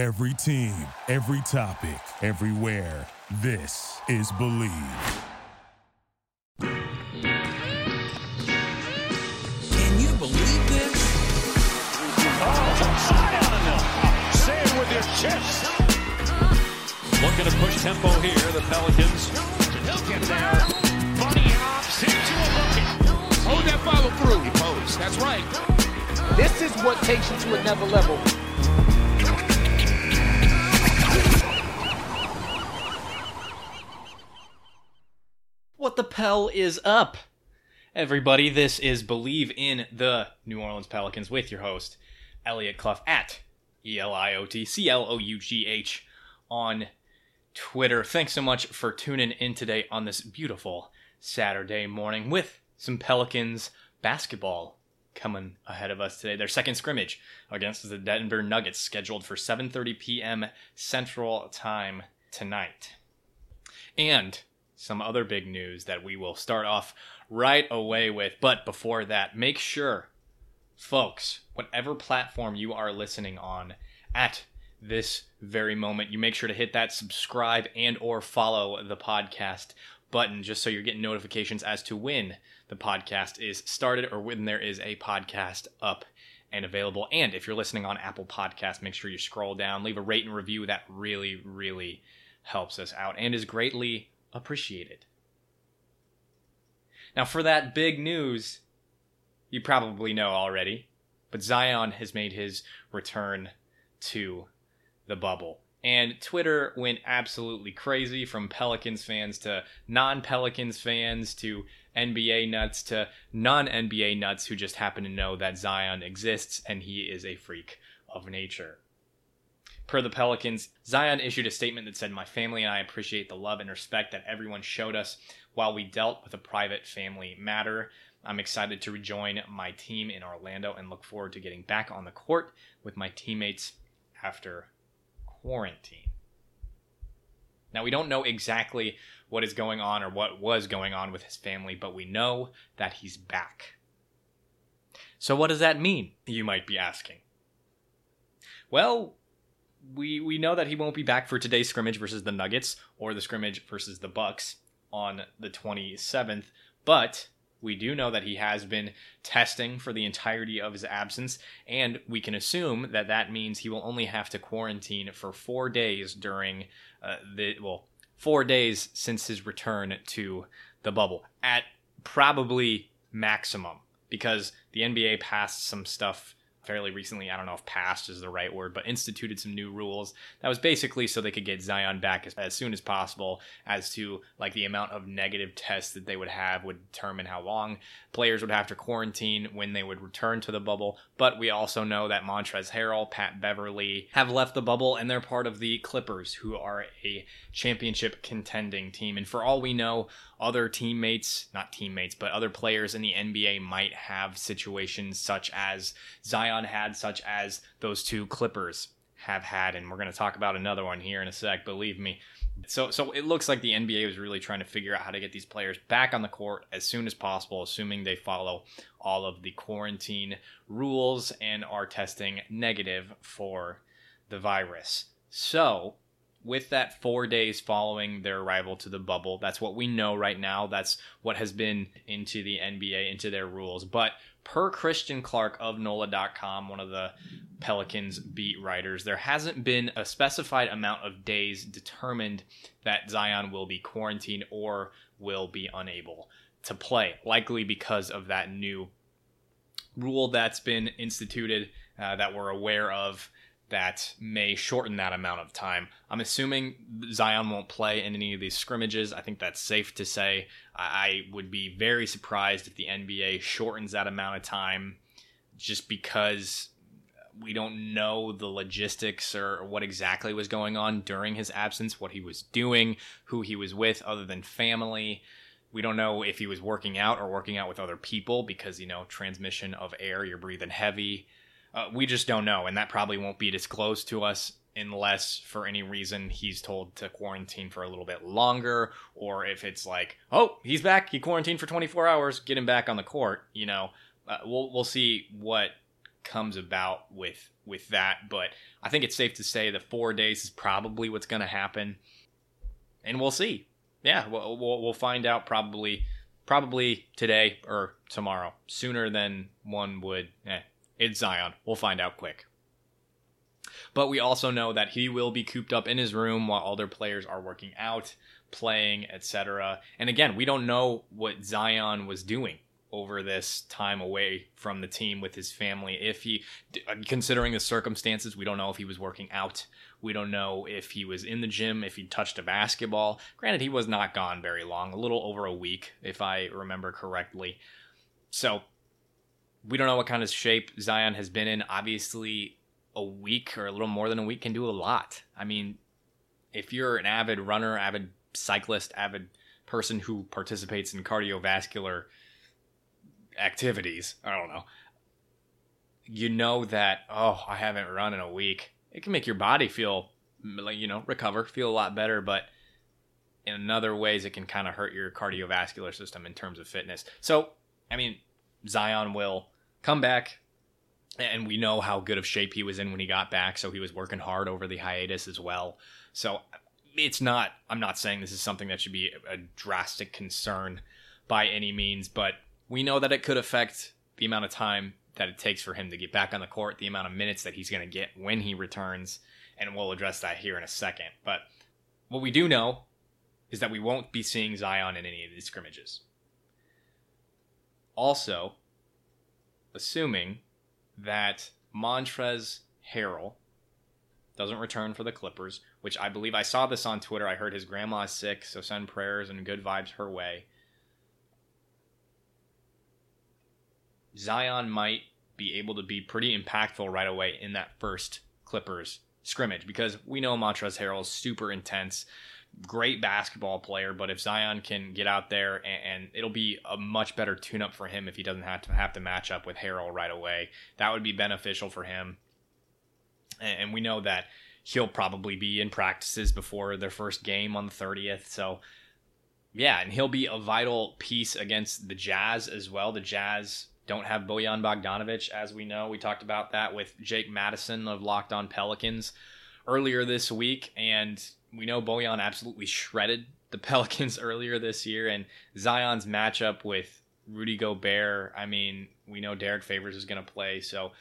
Every team, every topic, everywhere. This is Believe. Can you believe this? Say it with your chest. Looking to push tempo here, the Pelicans. He'll get there. Bunny hops into a bucket. Hold that follow through. He posed. That's right. This is what takes you to another level. The Pell is up? Everybody, this is Believe in the New Orleans Pelicans with your host, Elliot Clough at E L I O T C L O U G H on Twitter. Thanks so much for tuning in today on this beautiful Saturday morning with some Pelicans basketball coming ahead of us today. Their second scrimmage against the Denver Nuggets scheduled for 7:30 p.m. Central Time tonight. And some other big news that we will start off right away with. But before that, make sure, folks, whatever platform you are listening on at this very moment, you make sure to hit that subscribe and or follow the podcast button just so you're getting notifications as to when the podcast is started or when there is a podcast up and available. And if you're listening on Apple Podcasts, make sure you scroll down, leave a rate and review. That really, really helps us out and is greatly appreciated. Now, for that big news, you probably know already, but Zion has made his return to the bubble. And Twitter went absolutely crazy from Pelicans fans to non Pelicans fans to NBA nuts to non NBA nuts who just happen to know that Zion exists and he is a freak of nature. Per the Pelicans, Zion issued a statement that said, My family and I appreciate the love and respect that everyone showed us while we dealt with a private family matter. I'm excited to rejoin my team in Orlando and look forward to getting back on the court with my teammates after quarantine. Now, we don't know exactly what is going on or what was going on with his family, but we know that he's back. So, what does that mean? You might be asking. Well, we we know that he won't be back for today's scrimmage versus the Nuggets or the scrimmage versus the Bucks on the 27th, but we do know that he has been testing for the entirety of his absence, and we can assume that that means he will only have to quarantine for four days during uh, the well, four days since his return to the bubble at probably maximum because the NBA passed some stuff fairly recently. I don't know if passed is the right word, but instituted some new rules. That was basically so they could get Zion back as, as, soon as possible as to like the amount of negative tests that they would have would determine how long players would have to quarantine when they would return to the bubble. But we also know that Montrezl Harrell, Pat Beverley have left the bubble and they're part of the Clippers, who are a championship contending team. And for all we know, other teammates, not teammates, but other players in the NBA might have situations such as Zion had, such as those two Clippers have had. And we're going to talk about another one here in a sec, believe me. So, so it looks like the NBA was really trying to figure out how to get these players back on the court as soon as possible, assuming they follow all of the quarantine rules and are testing negative for the virus. So, with that four days following their arrival to the bubble. That's what we know right now. That's what has been into the NBA, into their rules. But per Christian Clark of NOLA.com, one of the Pelicans beat writers, there hasn't been a specified amount of days determined that Zion will be quarantined or will be unable to play, likely because of that new rule that's been instituted uh, that we're aware of that may shorten that amount of time. I'm assuming Zion won't play in any of these scrimmages. I think that's safe to say. I would be very surprised if the NBA shortens that amount of time just because we don't know the logistics or what exactly was going on during his absence, what he was doing, who he was with other than family. We don't know if he was working out or working out with other people because, you know, transmission of air, you're breathing heavy. Uh, we just don't know, and that probably won't be disclosed to us unless for any reason he's told to quarantine for a little bit longer, or if it's like, oh, he's back, he quarantined for 24 hours, get him back on the court. You know, uh, we'll we'll see what comes about with with that, but I think it's safe to say the four days is probably what's going to happen, and we'll see. Yeah, we'll, we'll we'll find out probably probably today or tomorrow, sooner than one would. Eh, it's Zion. We'll find out quick. But we also know that he will be cooped up in his room while other players are working out, playing, etc. And again, we don't know what Zion was doing over this time away from the team with his family. If he, considering the circumstances, we don't know if he was working out. We don't know if he was in the gym, if he touched a basketball. Granted, he was not gone very long, a little over a week, if I remember correctly. So we don't know what kind of shape Zion has been in. Obviously, a week or a little more than a week can do a lot. I mean, if you're an avid runner, avid cyclist, avid person who participates in cardiovascular activities, I don't know, you know that, oh, I haven't run in a week. It can make your body feel, like, you know, recover, feel a lot better, but in other ways, it can kind of hurt your cardiovascular system in terms of fitness. So, I mean, Zion will come back, and we know how good of shape he was in when he got back, so he was working hard over the hiatus as well. So, it's not, I'm not saying this is something that should be a drastic concern by any means, but we know that it could affect the amount of time that it takes for him to get back on the court, the amount of minutes that he's going to get when he returns, and we'll address that here in a second. But what we do know is that we won't be seeing Zion in any of these scrimmages. Also, assuming that Montrezl Harrell doesn't return for the Clippers, which I believe I saw this on Twitter. I heard his grandma's sick, so send prayers and good vibes her way. Zion might be able to be pretty impactful right away in that first Clippers scrimmage because we know Montrezl Harrell is super intense, great basketball player. But if Zion can get out there and, and it'll be a much better tune up for him if he doesn't have to have to match up with Harrell right away, that would be beneficial for him. And, and we know that he'll probably be in practices before their first game on the 30th. So yeah, and he'll be a vital piece against the Jazz as well. The Jazz don't have Bojan Bogdanovic, as we know. We talked about that with Jake Madison of Locked On Pelicans earlier this week, and we know Bojan absolutely shredded the Pelicans earlier this year, and Zion's matchup with Rudy Gobert. I mean, we know Derrick Favors is going to play, so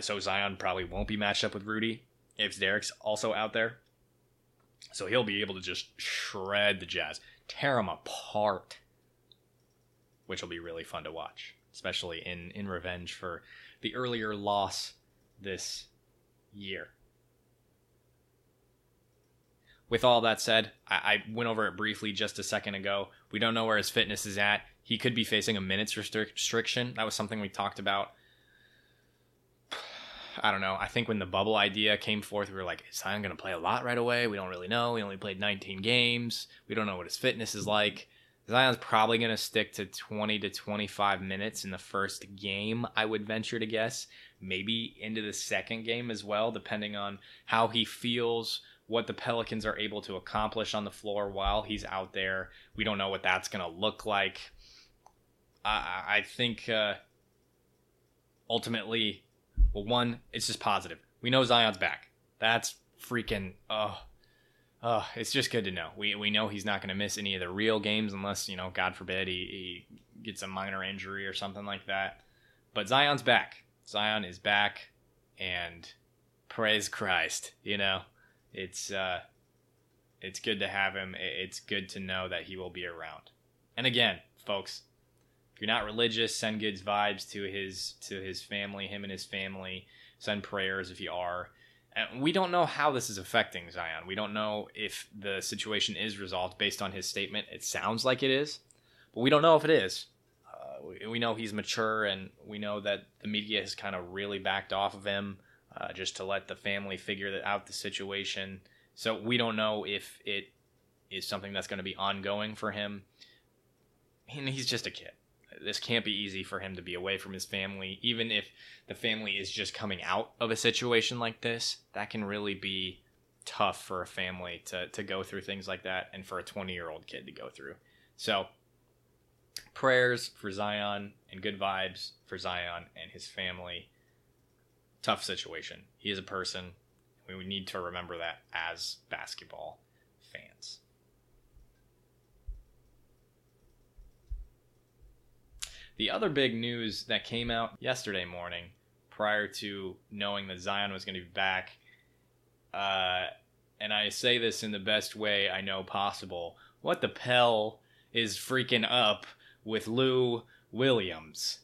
so Zion probably won't be matched up with Rudy if Derrick's also out there. So he'll be able to just shred the Jazz, tear them apart, which will be really fun to watch especially in in revenge for the earlier loss this year. With all that said, I, I, went over it briefly just a second ago. We don't know where his fitness is at. He could be facing a minutes restriction. That was something we talked about. I don't know. I think when the bubble idea came forth, we were like, is Zion going to play a lot right away? We don't really know. He only played 19 games. We don't know what his fitness is like. Zion's probably going to stick to 20 to 25 minutes in the first game, I would venture to guess. Maybe into the second game as well, depending on how he feels, what the Pelicans are able to accomplish on the floor while he's out there. We don't know what that's going to look like. I, I think uh, ultimately, well, one, it's just positive. We know Zion's back. That's freaking, oh, oh it's just good to know. We we know he's not going to miss any of the real games unless you know, God forbid, he, he gets a minor injury or something like that. But Zion's back. Zion is back, and praise Christ. You know, it's uh, it's good to have him. It's good to know that he will be around. And again, folks, if you're not religious, send good vibes to his to his family, him and his family. Send prayers if you are. And we don't know how this is affecting Zion. We don't know if the situation is resolved based on his statement. It sounds like it is, but we don't know if it is. Uh, we, we, know he's mature, and we know that the media has kind of really backed off of him uh, just to let the family figure out the situation. So we don't know if it is something that's going to be ongoing for him. And he's just a kid this can't be easy for him to be away from his family even if the family is just coming out of a situation like this that can really be tough for a family to, to go through things like that and for a 20 year old kid to go through so prayers for zion and good vibes for zion and his family tough situation. He is a person. We need to remember that as basketball fans. The other big news that came out yesterday morning, prior to knowing that Zion was going to be back, uh, and I say this in the best way I know possible. What the pell is freaking up with Lou Williams?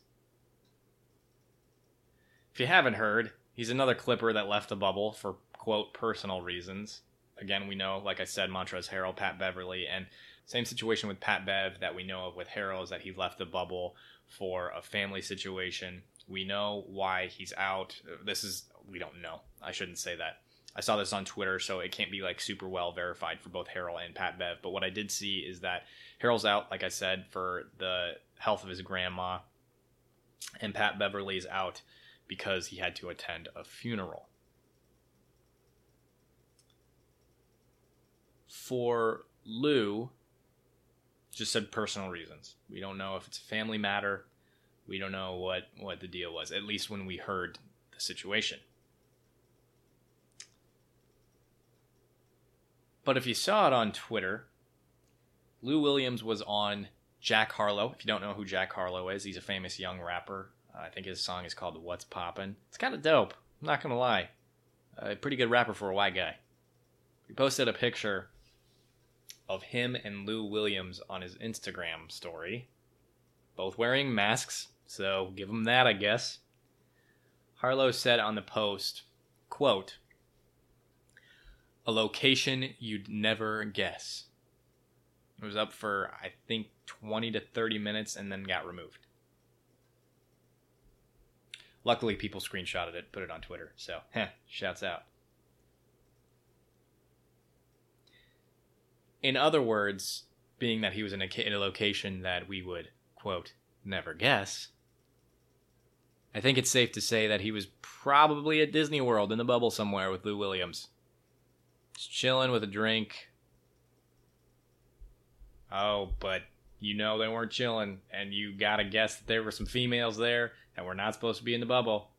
If you haven't heard, he's another Clipper that left the bubble for quote personal reasons. Again, we know, like I said, Montrezl Harrell, Pat Beverley, and same situation with Pat Bev that we know of with Harrell is that he left the bubble for a family situation. We know why he's out. This is we don't know. I shouldn't say that. I saw this on Twitter, so it can't be like super well verified for both Harrell and Pat Bev. But what I did see is that Harrell's out, like I said, for the health of his grandma, and Pat Beverley's out because he had to attend a funeral. For Lou, just said personal reasons. We don't know if it's a family matter. We don't know what, what the deal was, at least when we heard the situation. But if you saw it on Twitter, Lou Williams was on Jack Harlow. If you don't know who Jack Harlow is, he's a famous young rapper I think his song is called "What's Poppin'." It's kind of dope. I'm not gonna lie. A uh, pretty good rapper for a white guy. He posted a picture of him and Lou Williams on his Instagram story, both wearing masks. So give him that, I guess. Harlow said on the post, quote, a location you'd never guess. It was up for, I think, 20 to 30 minutes and then got removed. Luckily, people screenshotted it, put it on Twitter. So, heh, shouts out. In other words, being that he was in a, in a location that we would, quote, never guess, I think it's safe to say that he was probably at Disney World in the bubble somewhere with Lou Williams. Just chilling with a drink. Oh, but you know they weren't chilling, and you gotta guess that there were some females there that were not supposed to be in the bubble.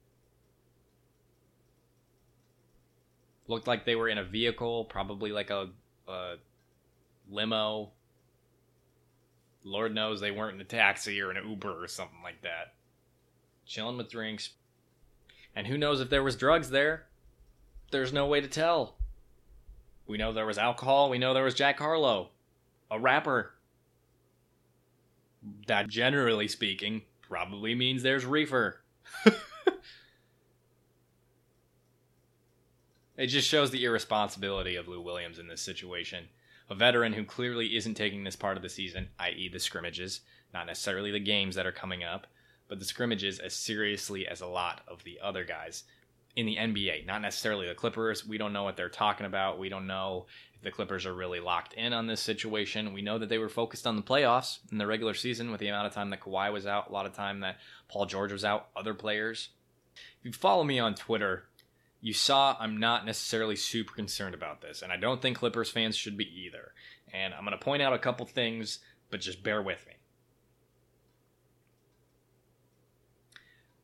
Looked like they were in a vehicle, probably like a, a limo. Lord knows they weren't in a taxi or an Uber or something like that. Chilling with drinks. And who knows if there was drugs there? There's no way to tell. We know there was alcohol. We know there was Jack Harlow, a rapper. That, generally speaking, probably means there's reefer. it just shows the irresponsibility of Lou Williams in this situation. A veteran who clearly isn't taking this part of the season, i.e., the scrimmages, not necessarily the games that are coming up, but the scrimmages as seriously as a lot of the other guys in the NBA. Not necessarily the Clippers. We don't know what they're talking about. We don't know the Clippers are really locked in on this situation. We know that they were focused on the playoffs in the regular season with the amount of time that Kawhi was out, a lot of time that Paul George was out, other players. If you follow me on Twitter, you saw I'm not necessarily super concerned about this, and I don't think Clippers fans should be either. And I'm going to point out a couple things, but just bear with me.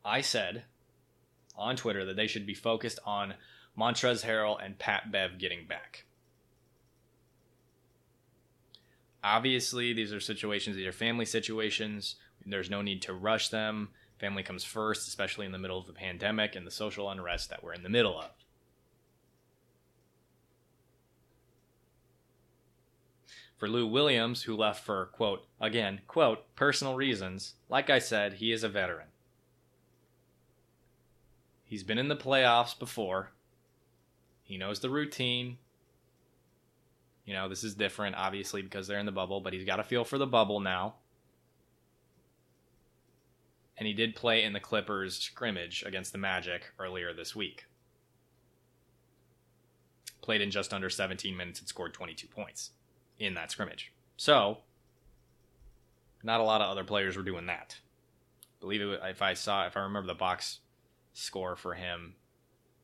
I said on Twitter that they should be focused on Montrezl Harrell and Pat Bev getting back. Obviously, these are situations, these are family situations. There's no need to rush them. Family comes first, especially in the middle of the pandemic and the social unrest that we're in the middle of. For Lou Williams, who left for, quote, again, quote, personal reasons, like I said, he is a veteran. He's been in the playoffs before. He knows the routine. You know, this is different, obviously, because they're in the bubble, but he's got a feel for the bubble now. And he did play in the Clippers scrimmage against the Magic earlier this week. Played in just under 17 minutes and scored 22 points in that scrimmage. So, not a lot of other players were doing that. I believe it if I saw if I remember the box score for him,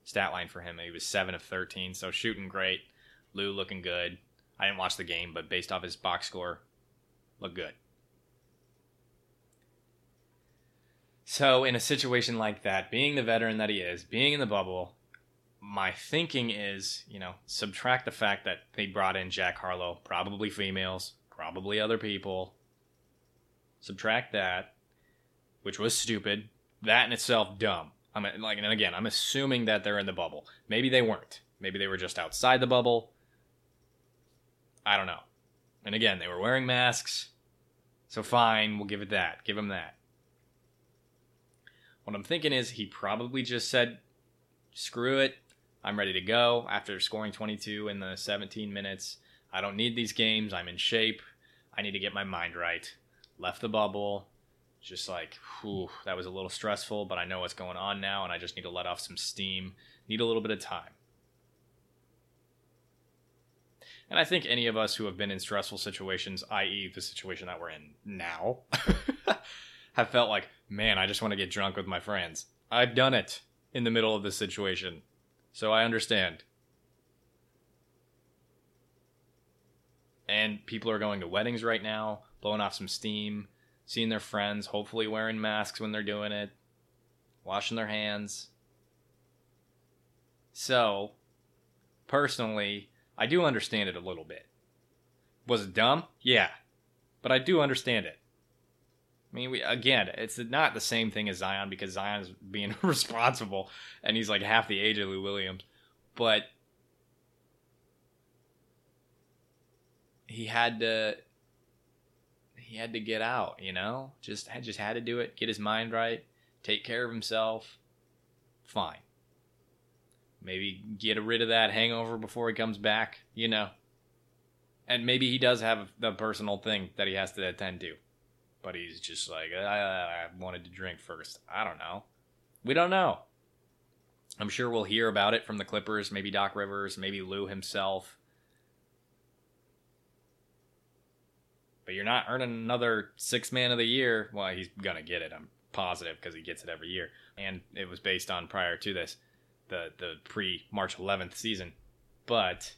stat line for him, he was 7 of 13, so shooting great. Lou looking good. I didn't watch the game, but based off his box score, looked good. So, in a situation like that, being the veteran that he is, being in the bubble, my thinking is, you know, subtract the fact that they brought in Jack Harlow, probably females, probably other people. Subtract that, which was stupid. That in itself, dumb. I'm like, and again, I'm assuming that they're in the bubble. Maybe they weren't. Maybe they were just outside the bubble. I don't know. And again, they were wearing masks. So fine, we'll give it that. Give him that. What I'm thinking is he probably just said, screw it. I'm ready to go after scoring 22 in the 17 minutes. I don't need these games. I'm in shape. I need to get my mind right. Left the bubble. Just like, whew, that was a little stressful, but I know what's going on now, and I just need to let off some steam. Need a little bit of time. And I think any of us who have been in stressful situations, i.e., the situation that we're in now, have felt like, man, I just want to get drunk with my friends. I've done it in the middle of this situation, so I understand. And people are going to weddings right now, blowing off some steam, seeing their friends, hopefully wearing masks when they're doing it, washing their hands. So, personally, I do understand it a little bit. Was it dumb? Yeah. But I do understand it. I mean, we, again, it's not the same thing as Zion because Zion's being responsible and he's like half the age of Lou Williams. But he had to he had to get out, you know? Just just had to do it, get his mind right, take care of himself. Fine maybe get rid of that hangover before he comes back, you know. And maybe he does have the personal thing that he has to attend to. But he's just like, I, I wanted to drink first. I don't know. We don't know. I'm sure we'll hear about it from the Clippers, maybe Doc Rivers, maybe Lou himself. But you're not earning another six man of the year. Well, he's going to get it. I'm positive because he gets it every year. And it was based on prior to this the the pre March 11th season, but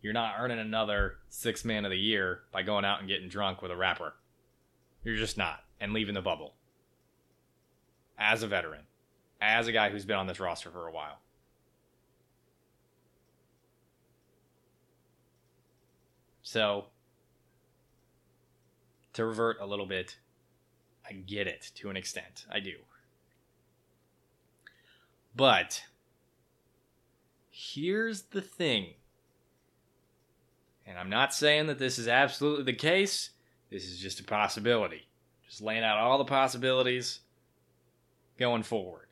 you're not earning another six man of the year by going out and getting drunk with a rapper. You're just not, and leaving the bubble. As a veteran, as a guy who's been on this roster for a while. So, to revert a little bit, I get it to an extent. I do. But here's the thing. And I'm not saying that this is absolutely the case. This is just a possibility. Just laying out all the possibilities going forward.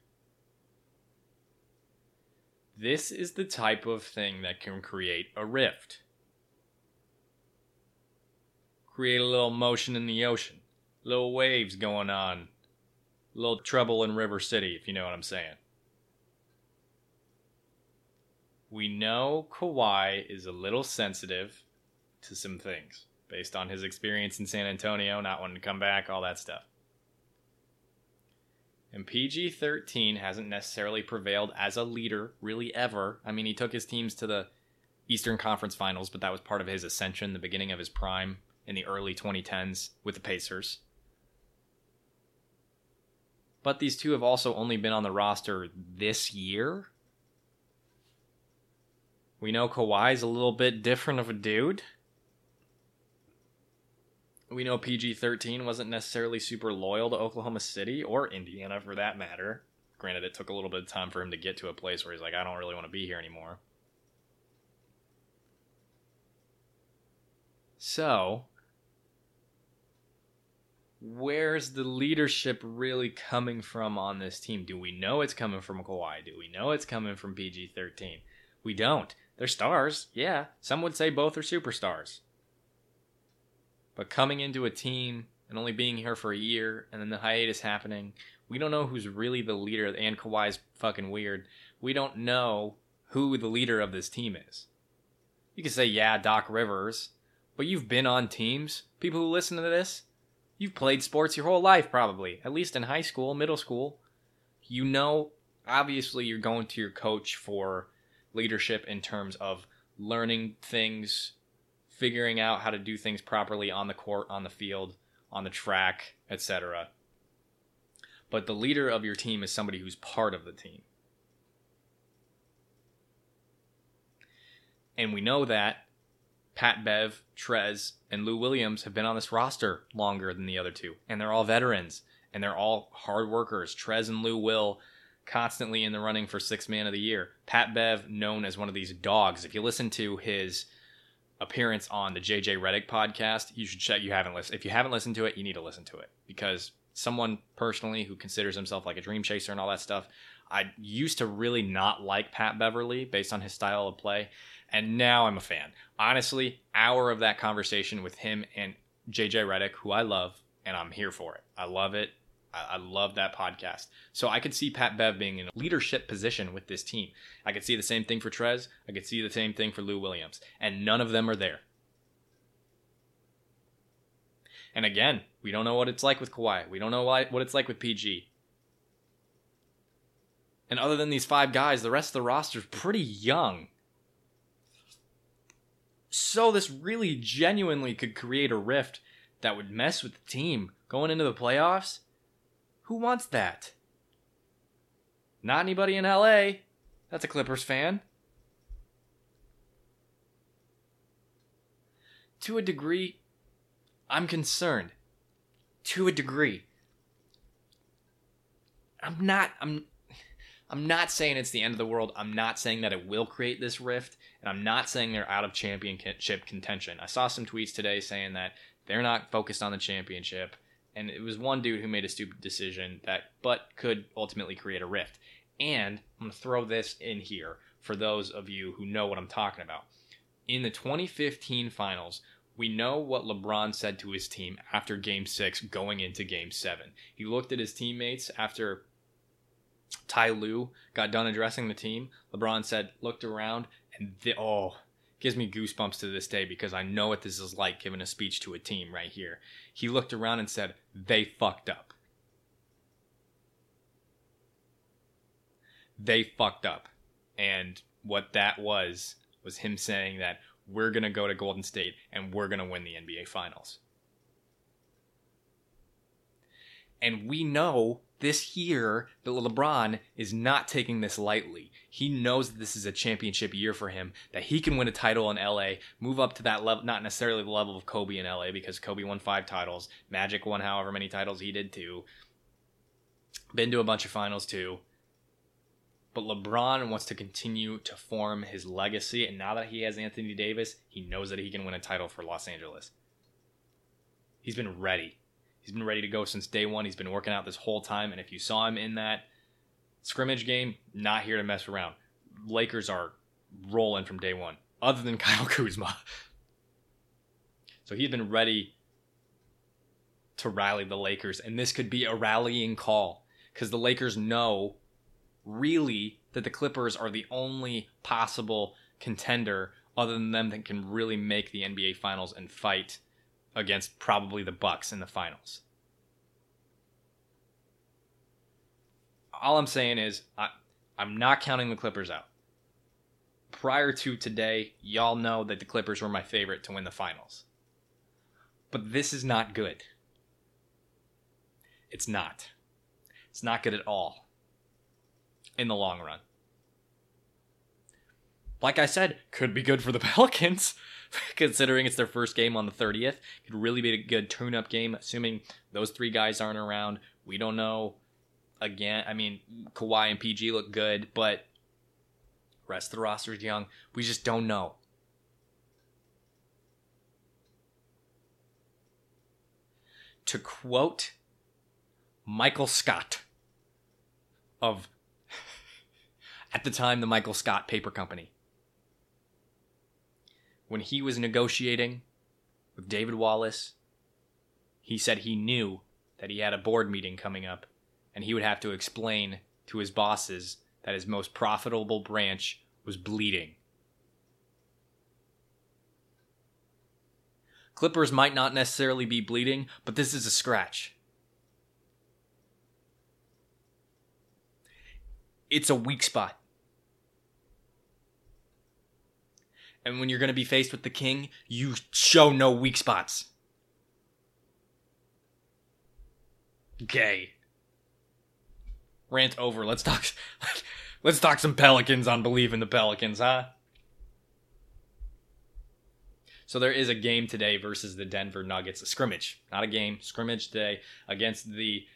This is the type of thing that can create a rift. Create a little motion in the ocean, little waves going on, little trouble in River City, if you know what I'm saying we know Kawhi is a little sensitive to some things based on his experience in San Antonio, not wanting to come back, all that stuff. And PG 13 hasn't necessarily prevailed as a leader, really, ever. I mean, he took his teams to the Eastern Conference Finals, but that was part of his ascension, the beginning of his prime in the early 2010s with the Pacers. But these two have also only been on the roster this year. We know Kawhi's a little bit different of a dude. We know PG 13 wasn't necessarily super loyal to Oklahoma City or Indiana for that matter. Granted, it took a little bit of time for him to get to a place where he's like, I don't really want to be here anymore. So, where's the leadership really coming from on this team? Do we know it's coming from Kawhi? Do we know it's coming from PG 13? We don't. They're stars, yeah. Some would say both are superstars. But coming into a team and only being here for a year and then the hiatus happening, we don't know who's really the leader. And Kawhi's fucking weird. We don't know who the leader of this team is. You could say, yeah, Doc Rivers, but you've been on teams. People who listen to this, you've played sports your whole life, probably, at least in high school, middle school. You know, obviously, you're going to your coach for leadership in terms of learning things, figuring out how to do things properly on the court, on the field, on the track, etc. but the leader of your team is somebody who's part of the team. And we know that Pat Bev, Trez, and Lou Williams have been on this roster longer than the other two. And they're all veterans. And they're all hard workers. Trez and Lou Will constantly in the running for six man of the year. Pat Bev, known as one of these dogs. If you listen to his appearance on the JJ Redick podcast, you should check. You haven't listened. If you haven't listened to it, you need to listen to it because someone personally who considers himself like a dream chaser and all that stuff. I used to really not like Pat Beverley based on his style of play, and now I'm a fan. Honestly, hour of that conversation with him and JJ Redick, who I love, and I'm here for it. I love it. I, I love that podcast. So I could see Pat Bev being in a leadership position with this team. I could see the same thing for Trez. I could see the same thing for Lou Williams. And none of them are there. And again, we don't know what it's like with Kawhi. We don't know what it's like with PG. And other than these five guys, the rest of the roster is pretty young. So this really genuinely could create a rift that would mess with the team going into the playoffs. Who wants that? Not anybody in LA. That's a Clippers fan. To a degree, I'm concerned. To a degree. I'm not I'm I'm not saying it's the end of the world. I'm not saying that it will create this rift, and I'm not saying they're out of championship contention. I saw some tweets today saying that they're not focused on the championship and it was one dude who made a stupid decision that but could ultimately create a rift. And I'm going to throw this in here for those of you who know what I'm talking about. In the 2015 finals, we know what LeBron said to his team after game 6 going into game 7. He looked at his teammates after Ty Lue got done addressing the team. LeBron said, looked around, and the, oh, gives me goosebumps to this day because I know what this is like giving a speech to a team right here. He looked around and said, They fucked up. They fucked up. And what that was, was him saying that we're going to go to Golden State and we're going to win the NBA Finals. And we know this year that LeBron is not taking this lightly. He knows that this is a championship year for him, that he can win a title in LA, move up to that level, not necessarily the level of Kobe in LA because Kobe won five titles, Magic won however many titles he did too, been to a bunch of finals too. But LeBron wants to continue to form his legacy, and now that he has Anthony Davis, he knows that he can win a title for Los Angeles. He's been ready. He's been ready to go since day one. He's been working out this whole time. And if you saw him in that scrimmage game, not here to mess around. Lakers are rolling from day one, other than Kyle Kuzma. So he's been ready to rally the Lakers. And this could be a rallying call because the Lakers know really that the Clippers are the only possible contender other than them that can really make the NBA finals and fight against probably the Bucks in the finals. All I'm saying is I, I'm not counting the Clippers out. Prior to today, y'all know that the Clippers were my favorite to win the finals. But this is not good. It's not. It's not good at all in the long run. Like I said, could be good for the Pelicans. considering it's their first game on the 30th. Could really be a good tune up game, assuming those three guys aren't around. We don't know. Again, I mean, Kawhi and PG look good, but rest of the roster is young. We just don't know. To quote Michael Scott of, at the time, the Michael Scott Paper Company when he was negotiating with David Wallace, he said he knew that he had a board meeting coming up and he would have to explain to his bosses that his most profitable branch was bleeding. Clippers might not necessarily be bleeding, but this is a scratch. It's a weak spot. And when you're going to be faced with the king, you show no weak spots. Gay. Rant over. Let's talk. Let's talk some Pelicans on Believe in the Pelicans, huh? So there is a game today versus the Denver Nuggets, a scrimmage, not a game, scrimmage today against the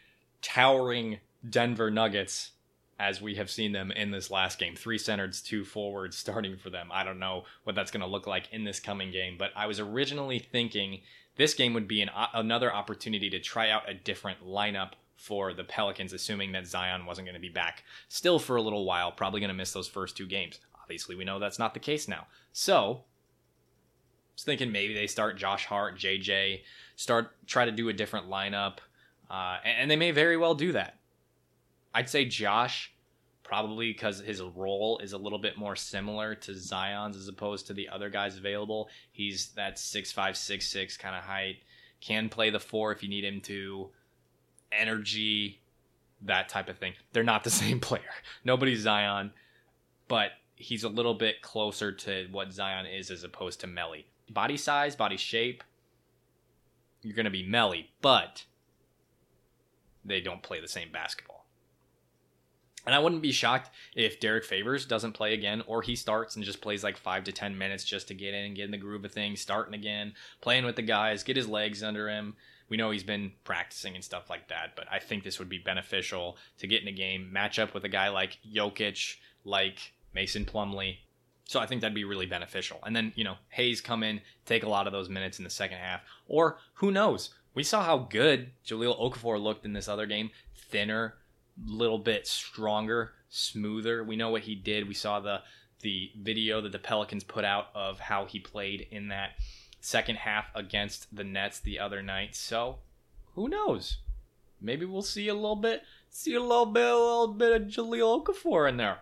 towering Denver Nuggets as we have seen them in this last game. Three centers, two forwards starting for them. I don't know what that's going to look like in this coming game, but I was originally thinking this game would be an, another opportunity to try out a different lineup for the Pelicans, assuming that Zion wasn't going to be back still for a little while, probably going to miss those first two games. Obviously, we know that's not the case now. So, I was thinking maybe they start Josh Hart, JJ, start try to do a different lineup, uh, and, and they may very well do that. I'd say Josh probably because his role is a little bit more similar to Zion's as opposed to the other guys available. He's that six five six six kind of height, can play the four if you need him to, energy, that type of thing. They're not the same player. Nobody's Zion, but he's a little bit closer to what Zion is as opposed to Melli. Body size, body shape, you're going to be Melli, but they don't play the same basketball. And I wouldn't be shocked if Derrick Favors doesn't play again, or he starts and just plays like five to ten minutes just to get in and get in the groove of things, starting again, playing with the guys, get his legs under him. We know he's been practicing and stuff like that, but I think this would be beneficial to get in a game, match up with a guy like Jokic, like Mason Plumlee. So I think that'd be really beneficial. And then, you know, Hayes come in, take a lot of those minutes in the second half. Or who knows? We saw how good Jahlil Okafor looked in this other game. Thinner, little bit stronger, smoother. We know what he did. We saw the the video that the Pelicans put out of how he played in that second half against the Nets the other night. So, who knows? Maybe we'll see a little bit, see a little bit, a little bit of Jahlil Okafor in there.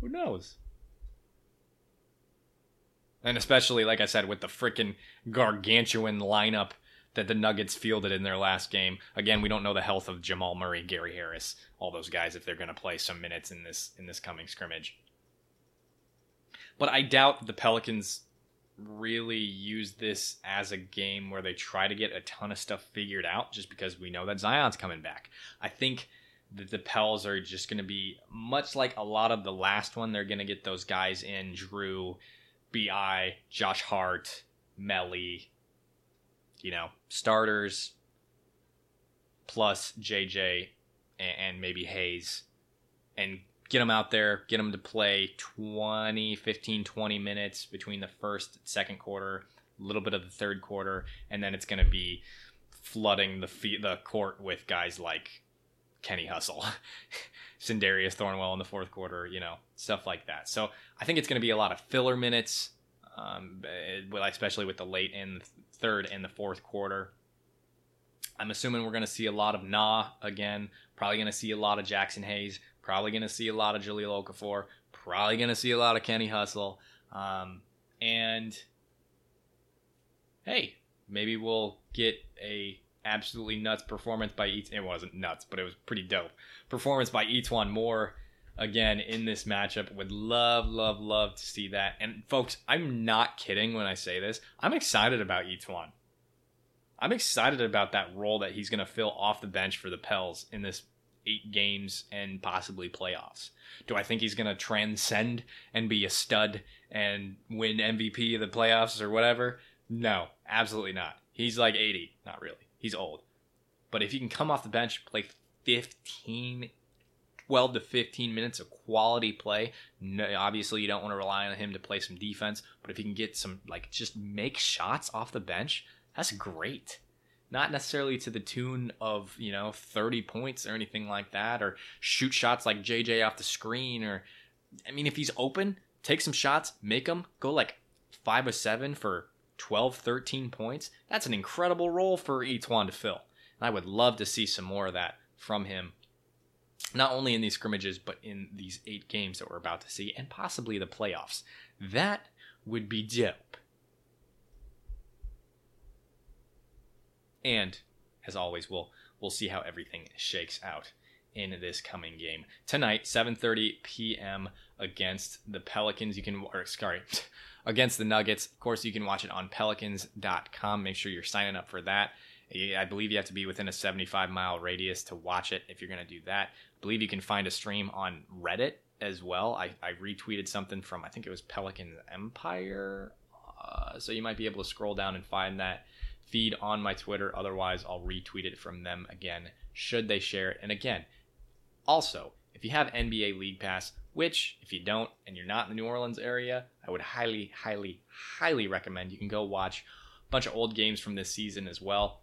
Who knows? And especially, like I said, with the freaking gargantuan lineup that the Nuggets fielded in their last game. Again, we don't know the health of Jamal Murray, Gary Harris, all those guys if they're going to play some minutes in this in this coming scrimmage. But I doubt the Pelicans really use this as a game where they try to get a ton of stuff figured out just because we know that Zion's coming back. I think that the Pels are just going to be much like a lot of the last one. They're going to get those guys in Jrue, Bi, Josh Hart, Melli, you know, starters plus JJ and, maybe Hayes and get them out there, get them to play 20, 15, 20 minutes between the first second quarter, a little bit of the third quarter, and then it's going to be flooding the the court with guys like Kenny Hustle, Sindarius Thornwell in the fourth quarter, you know, stuff like that. So I think it's going to be a lot of filler minutes, um, especially with the late and third and the fourth quarter. I'm assuming we're going to see a lot of NAW again. Probably going to see a lot of Jaxson Hayes. Probably going to see a lot of Jahlil Okafor. Probably going to see a lot of Kenny Hustle. Um, and hey, maybe we'll get a absolutely nuts performance by each. It wasn't nuts, but it was pretty dope performance by E'Twaun Moore again in this matchup. Would love, love, love to see that. And folks, I'm not kidding when I say this. I'm excited about E'Twaun. I'm excited about that role that he's going to fill off the bench for the Pels in this eight games and possibly playoffs. Do I think he's going to transcend and be a stud and win MVP of the playoffs or whatever? No, absolutely not. He's like 80. Not really. He's old. But if he can come off the bench, play 15 12 to 15 minutes of quality play. No, obviously, you don't want to rely on him to play some defense, but if he can get some, like, just make shots off the bench, that's great. Not necessarily to the tune of, you know, 30 points or anything like that, or shoot shots like JJ off the screen, or, I mean, if he's open, take some shots, make them, go like 5 or 7 for 12, 13 points. That's an incredible role for E'Twaun to fill. And I would love to see some more of that from him not only in these scrimmages, but in these eight games that we're about to see, and possibly the playoffs. That would be dope. And as always, we'll we'll see how everything shakes out in this coming game tonight, 7:30 p.m. against the Pelicans. You can, or sorry, against the Nuggets. Of course, you can watch it on Pelicans.com. Make sure you're signing up for that. I believe you have to be within a 75 mile radius to watch it if you're going to do that. I believe you can find a stream on Reddit as well. I, I retweeted something from, I think it was Pelican Empire. Uh, so you might be able to scroll down and find that feed on my Twitter. Otherwise, I'll retweet it from them again, should they share it. And again, also, if you have NBA League Pass, which if you don't and you're not in the New Orleans area, I would highly, highly, highly recommend you can go watch a bunch of old games from this season as well,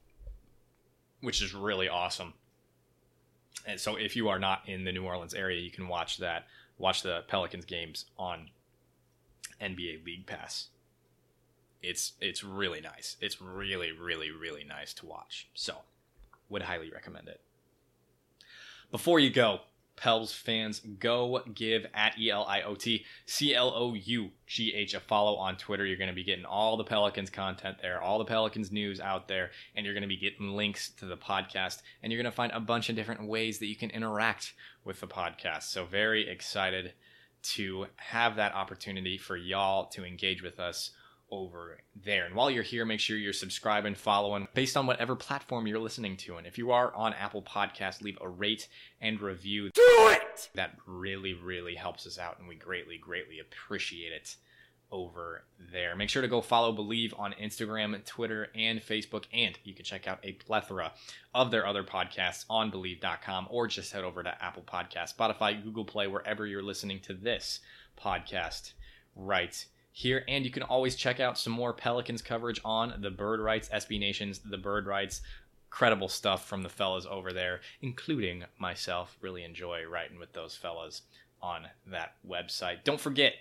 which is really awesome. And so if you are not in the New Orleans area, you can watch that, watch the Pelicans games on NBA League Pass. It's it's really nice. It's really really really nice to watch. So, would highly recommend it. Before you go, Pels fans, go give at E L I O T C L O U G H a follow on Twitter. You're going to be getting all the Pelicans content there, all the Pelicans news out there, and you're going to be getting links to the podcast. And you're going to find a bunch of different ways that you can interact with the podcast. So, very excited to have that opportunity for y'all to engage with us over there. And while you're here, make sure you're subscribing, following based on whatever platform you're listening to. And if you are on Apple Podcast, leave a rate and review. Do it! That really, really helps us out, and we greatly, greatly appreciate it over there. Make sure to go follow Bleav on Instagram, Twitter, and Facebook. And you can check out a plethora of their other podcasts on Bleav.com or just head over to Apple Podcast, Spotify, Google Play, wherever you're listening to this podcast right here. And you can always check out some more Pelicans coverage on the Bird Writes, SB Nations, the Bird Writes. Credible stuff from the fellas over there, including myself. Really enjoy writing with those fellas on that website. Don't forget,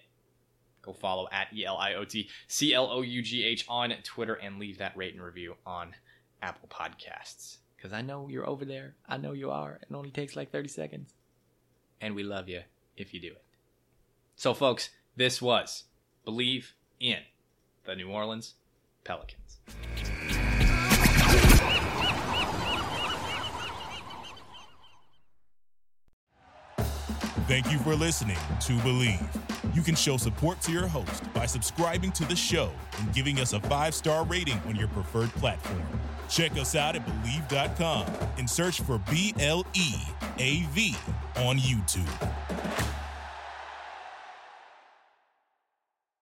go follow at E L I O T C L O U G H on Twitter and leave that rate and review on Apple Podcasts. Because I know you're over there. I know you are. It only takes like 30 seconds. And we love you if you do it. So, folks, this was Bleav in the New Orleans Pelicans. Thank you for listening to Bleav. You can show support to your host by subscribing to the show and giving us a five star rating on your preferred platform. Check us out at Bleav.com and search for B L E A V on YouTube.